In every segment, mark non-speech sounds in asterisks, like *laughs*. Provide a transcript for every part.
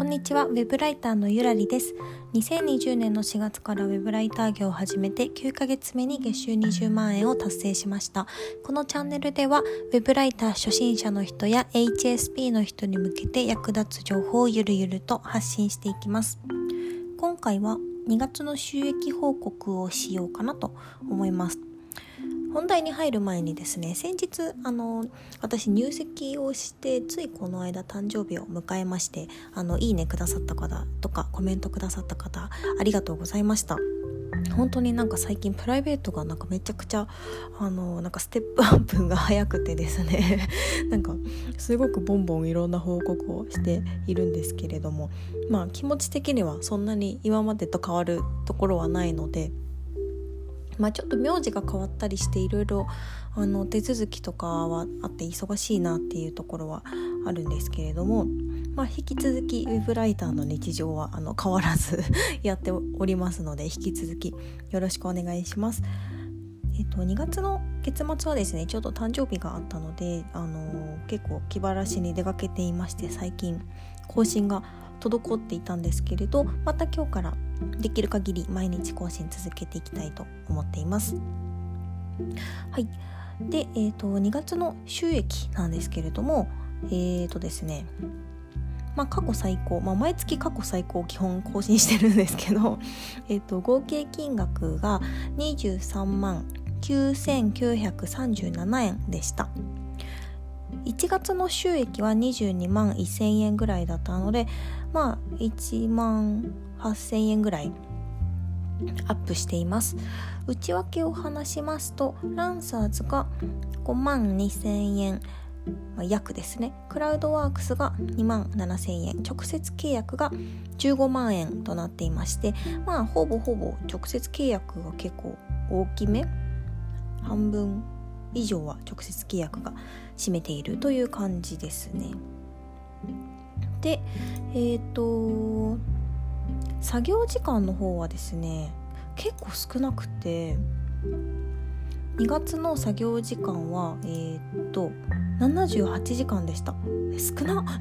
こんにちは、ウェブライターのゆらりです。2020年の4月からウェブライター業を始めて9ヶ月目に月収20万円を達成しました。このチャンネルでは、ウェブライター初心者の人や HSP の人に向けて役立つ情報をゆるゆると発信していきます。今回は2月の収益報告をしようかなと思います。本題に入る前にですね先日あの私入籍をしてついこの間誕生日を迎えましてあのいいねくださった方とかコメントくださった方ありがとうございました。本当になんか最近プライベートがなんかめちゃくちゃあのなんかステップアップが早くてですね *laughs* なんかすごくボンボンいろんな報告をしているんですけれどもまあ気持ち的にはそんなに今までと変わるところはないのでまあ、ちょっと名字が変わったりしていろいろあの手続きとかはあって忙しいなっていうところはあるんですけれども、まあ、引き続きウェブライターの日常はあの変わらず *laughs* やっておりますので引き続きよろしくお願いします。えっと、2月の月末はですねちょっと誕生日があったので、あの結構気晴らしに出かけていまして最近更新が滞っていたんですけれどまた今日からできる限り毎日更新続けていきたいと思っています。はいで、えーと、2月の収益なんですけれどもえーとですねまあ、過去最高、まあ、毎月過去最高基本更新してるんですけど、*laughs* えーと合計金額が23万9937円でした。1月の収益は22万1000円ぐらいだったのでまあ1万8000円ぐらいアップしています。内訳を話しますとランサーズが5万2000円まあ、約ですね。クラウドワークスが2万7000円。直接契約が15万円となっていましてまあほぼほぼ直接契約が結構大きめ。半分以上は直接契約が占めているという感じですね。でえっ、ー、と作業時間の方はですね結構少なくて2月の作業時間はえー、っと78時間でした。少な。*laughs*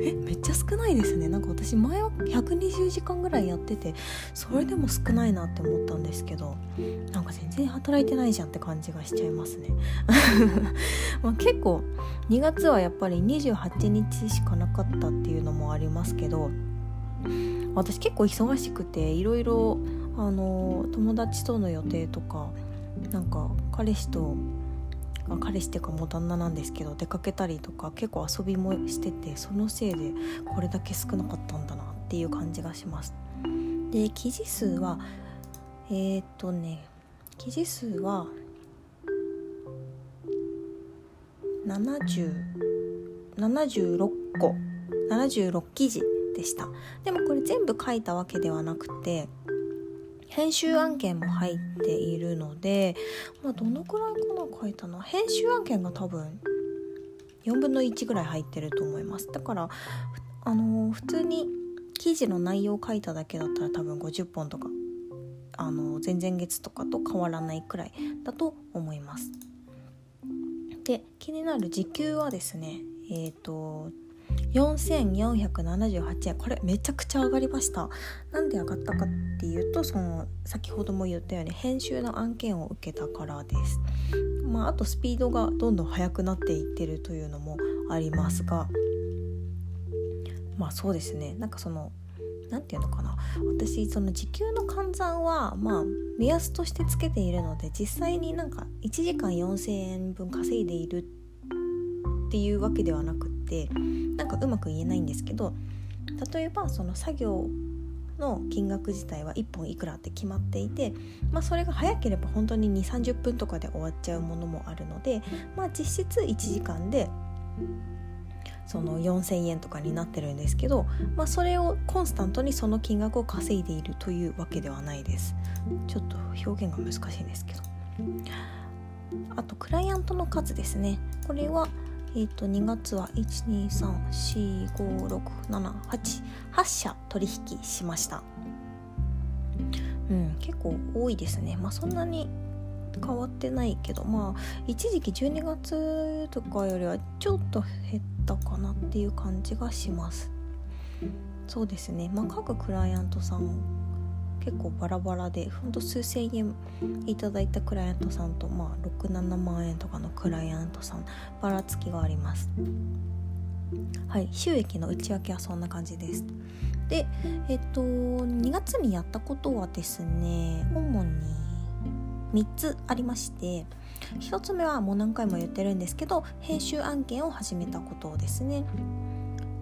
えめっちゃ少ないですね。なんか私前は120時間ぐらいやっててそれでも少ないなって思ったんですけどなんか全然働いてないじゃんって感じがしちゃいますね。*laughs* ま結構2月はやっぱり28日しかなかったっていうのもありますけど私結構忙しくていろいろあの友達との予定とかなんか彼氏と彼氏っていうかもう旦那なんですけど出かけたりとか結構遊びもしててそのせいでこれだけ少なかったんだなっていう感じがします。で記事数はえー、っとね記事数は76個76記事でした。でもこれ全部書いたわけではなくて編集案件も入っているので、まあ、どのくらいかな書いたの？編集案件が多分4分の1ぐらい入ってると思います。だからあの、普通に記事の内容を書いただけだったら多分50本とかあの、前々月とかと変わらないくらいだと思います。で気になる時給はですねえっ、ー、と4478円。これめちゃくちゃ上がりました。なんで上がったかっていうとその先ほども言ったように編集の案件を受けたからです。まああとスピードがどんどん速くなっていってるというのもありますが。まあそうですね。なんかその何て言うのかな。私その時給の換算はまあ目安としてつけているので実際になんか1時間4,000円分稼いでいるってていうわけではなくってなんかうまく言えないんですけど例えばその作業の金額自体は1本いくらって決まっていて、まあ、それが早ければ本当に2 3 0分とかで終わっちゃうものもあるので、まあ、実質1時間でその4,000円とかになってるんですけど、まあ、それをコンスタントにその金額を稼いでいるというわけではないです。ちょっと表現が難しいんですけど。あとクライアントの数ですね。これはえっ、ー、と2月は123456788社取引しました。うん結構多いですね。まあそんなに変わってないけどまあ一時期12月とかよりはちょっと減ったかなっていう感じがします。そうですね。まあ各クライアントさん結構バラバラでほんと数千円いただいたクライアントさんとまあ67万円とかのクライアントさんばらつきがあります。はい収益の内訳はそんな感じです。でえっと2月にやったことはですね主に3つありまして1つ目はもう何回も言ってるんですけど編集案件を始めたことですね。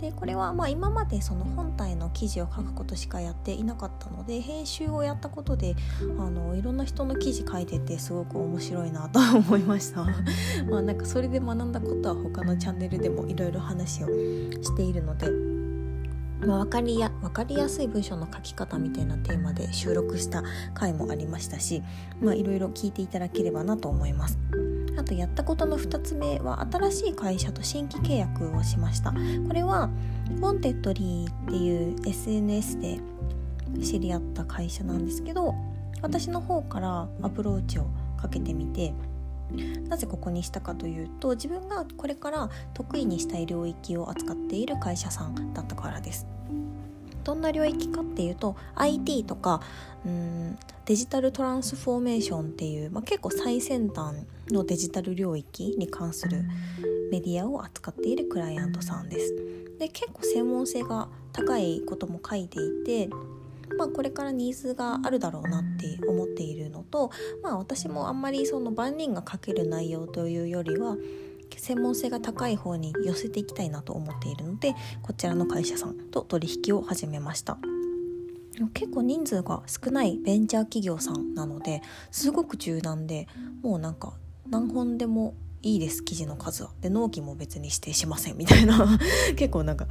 でこれはま今までその本体の記事を書くことしかやっていなかったので編集をやったことであのいろんな人の記事書いててすごく面白いなと *laughs* 思いました *laughs* まあなんかそれで学んだことは他のチャンネルでもいろいろ話をしているのでまあ、分かりや分かりやすい文章の書き方みたいなテーマで収録した回もありましたしいろいろ聞いていただければなと思います。あとやったことの2つ目は新しい会社と新規契約をしました。これは Wantedly っていう SNS で知り合った会社なんですけど私の方からアプローチをかけてみてなぜここにしたかというと自分がこれから得意にしたい領域を扱っている会社さんだったからです。どんな領域かっていうと IT とかうんデジタルトランスフォーメーションっていう、まあ、結構最先端のデジタル領域に関するメディアを扱っているクライアントさんです。で結構専門性が高いことも書いていてまあ、これからニーズがあるだろうなって思っているのと、まあ、私もあんまりその万人が書ける内容というよりは専門性が高い方に寄せていきたいなと思っているのでこちらの会社さんと取引を始めました結構人数が少ないベンチャー企業さんなのですごく柔軟でもうなんか何本でもいいです記事の数は。で納期も別に指定しませんみたいな。*laughs* 結構なんか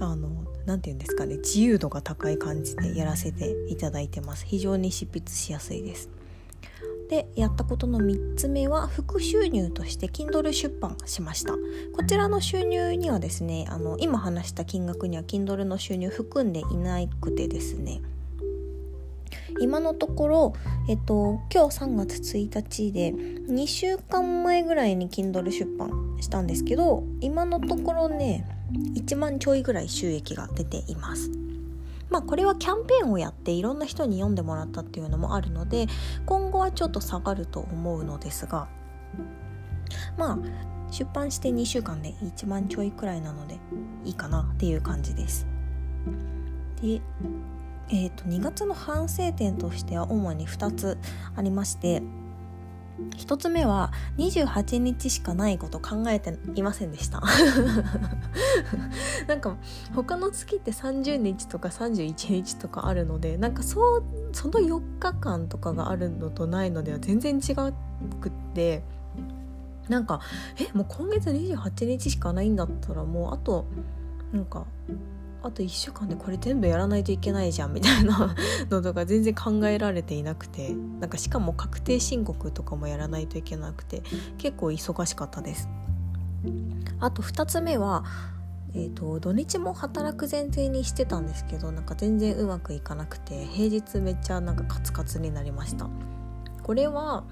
あの何て言うんですかね自由度が高い感じでやらせていただいてます。非常に執筆しやすいです。でやったことの3つ目は副収入として Kindle 出版しました。こちらの収入にはですねあの今話した金額には Kindle の収入含んでいなくてですね今のところ、えっと、今日3月1日で2週間前ぐらいに Kindle 出版したんですけど今のところね1万ちょいぐらい収益が出ています。まあこれはキャンペーンをやっていろんな人に読んでもらったっていうのもあるので今後はちょっと下がると思うのですがまあ出版して2週間で1万ちょいくらいなのでいいかなっていう感じです。でえーと、2月の反省点としては主に2つありまして1つ目は28日しかないこと考えていませんでした。*laughs* なんか他の月って30日とか31日とかあるのでなんかそうその4日間とかがあるのとないのでは全然違くってなんかえもう今月28日しかないんだったらもうあとなんかあと1週間でこれ全部やらないといけないじゃんみたいな *laughs* のとか全然考えられていなくてなんかしかも確定申告とかもやらないといけなくて結構忙しかったです。あと2つ目はえーと、土日も働く前提にしてたんですけどなんか全然うまくいかなくて平日めっちゃなんかカツカツになりました。これは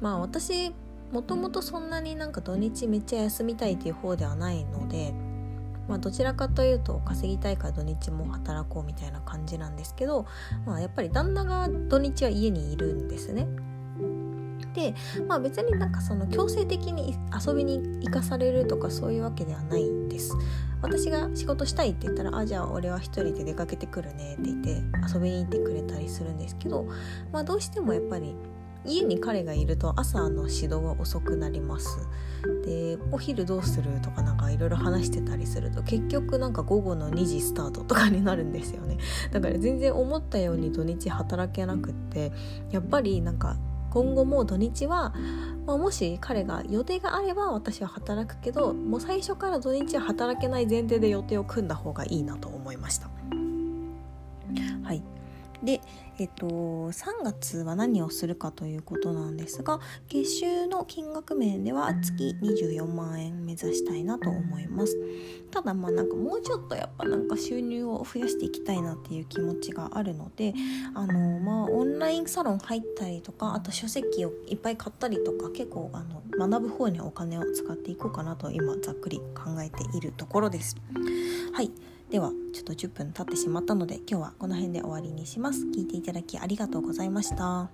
まあ私もともとそんなになんか土日めっちゃ休みたいっていう方ではないのでまあ、どちらかというと稼ぎたいから土日も働こうみたいな感じなんですけど、まあ、やっぱり旦那が土日は家にいるんですね。で、まあ、別になんかその強制的に遊びに行かされるとかそういうわけではないんです。私が仕事したいって言ったら「あじゃあ俺は一人で出かけてくるね」って言って遊びに行ってくれたりするんですけど、まあ、どうしてもやっぱり家に彼がいると朝の指導は遅くなりますでお昼どうするとかなんかいろいろ話してたりすると結局なんか午後の2時スタートとかになるんですよね。だから全然思ったように土日働けなくってやっぱりなんか今後も土日は、まあ、もし彼が予定があれば私は働くけどもう最初から土日は働けない前提で予定を組んだ方がいいなと思いました。はい。でえっと、3月は何をするかということなんですが月収の金額面では月24万円目指したいなと思います。ただまあなんかもうちょっとやっぱなんか収入を増やしていきたいなっていう気持ちがあるのであのまあオンラインサロン入ったりとかあと書籍をいっぱい買ったりとか結構あの学ぶ方にお金を使っていこうかなと今ざっくり考えているところです。はい。ではちょっと10分経ってしまったので今日はこの辺で終わりにします。聞いていただきありがとうございました。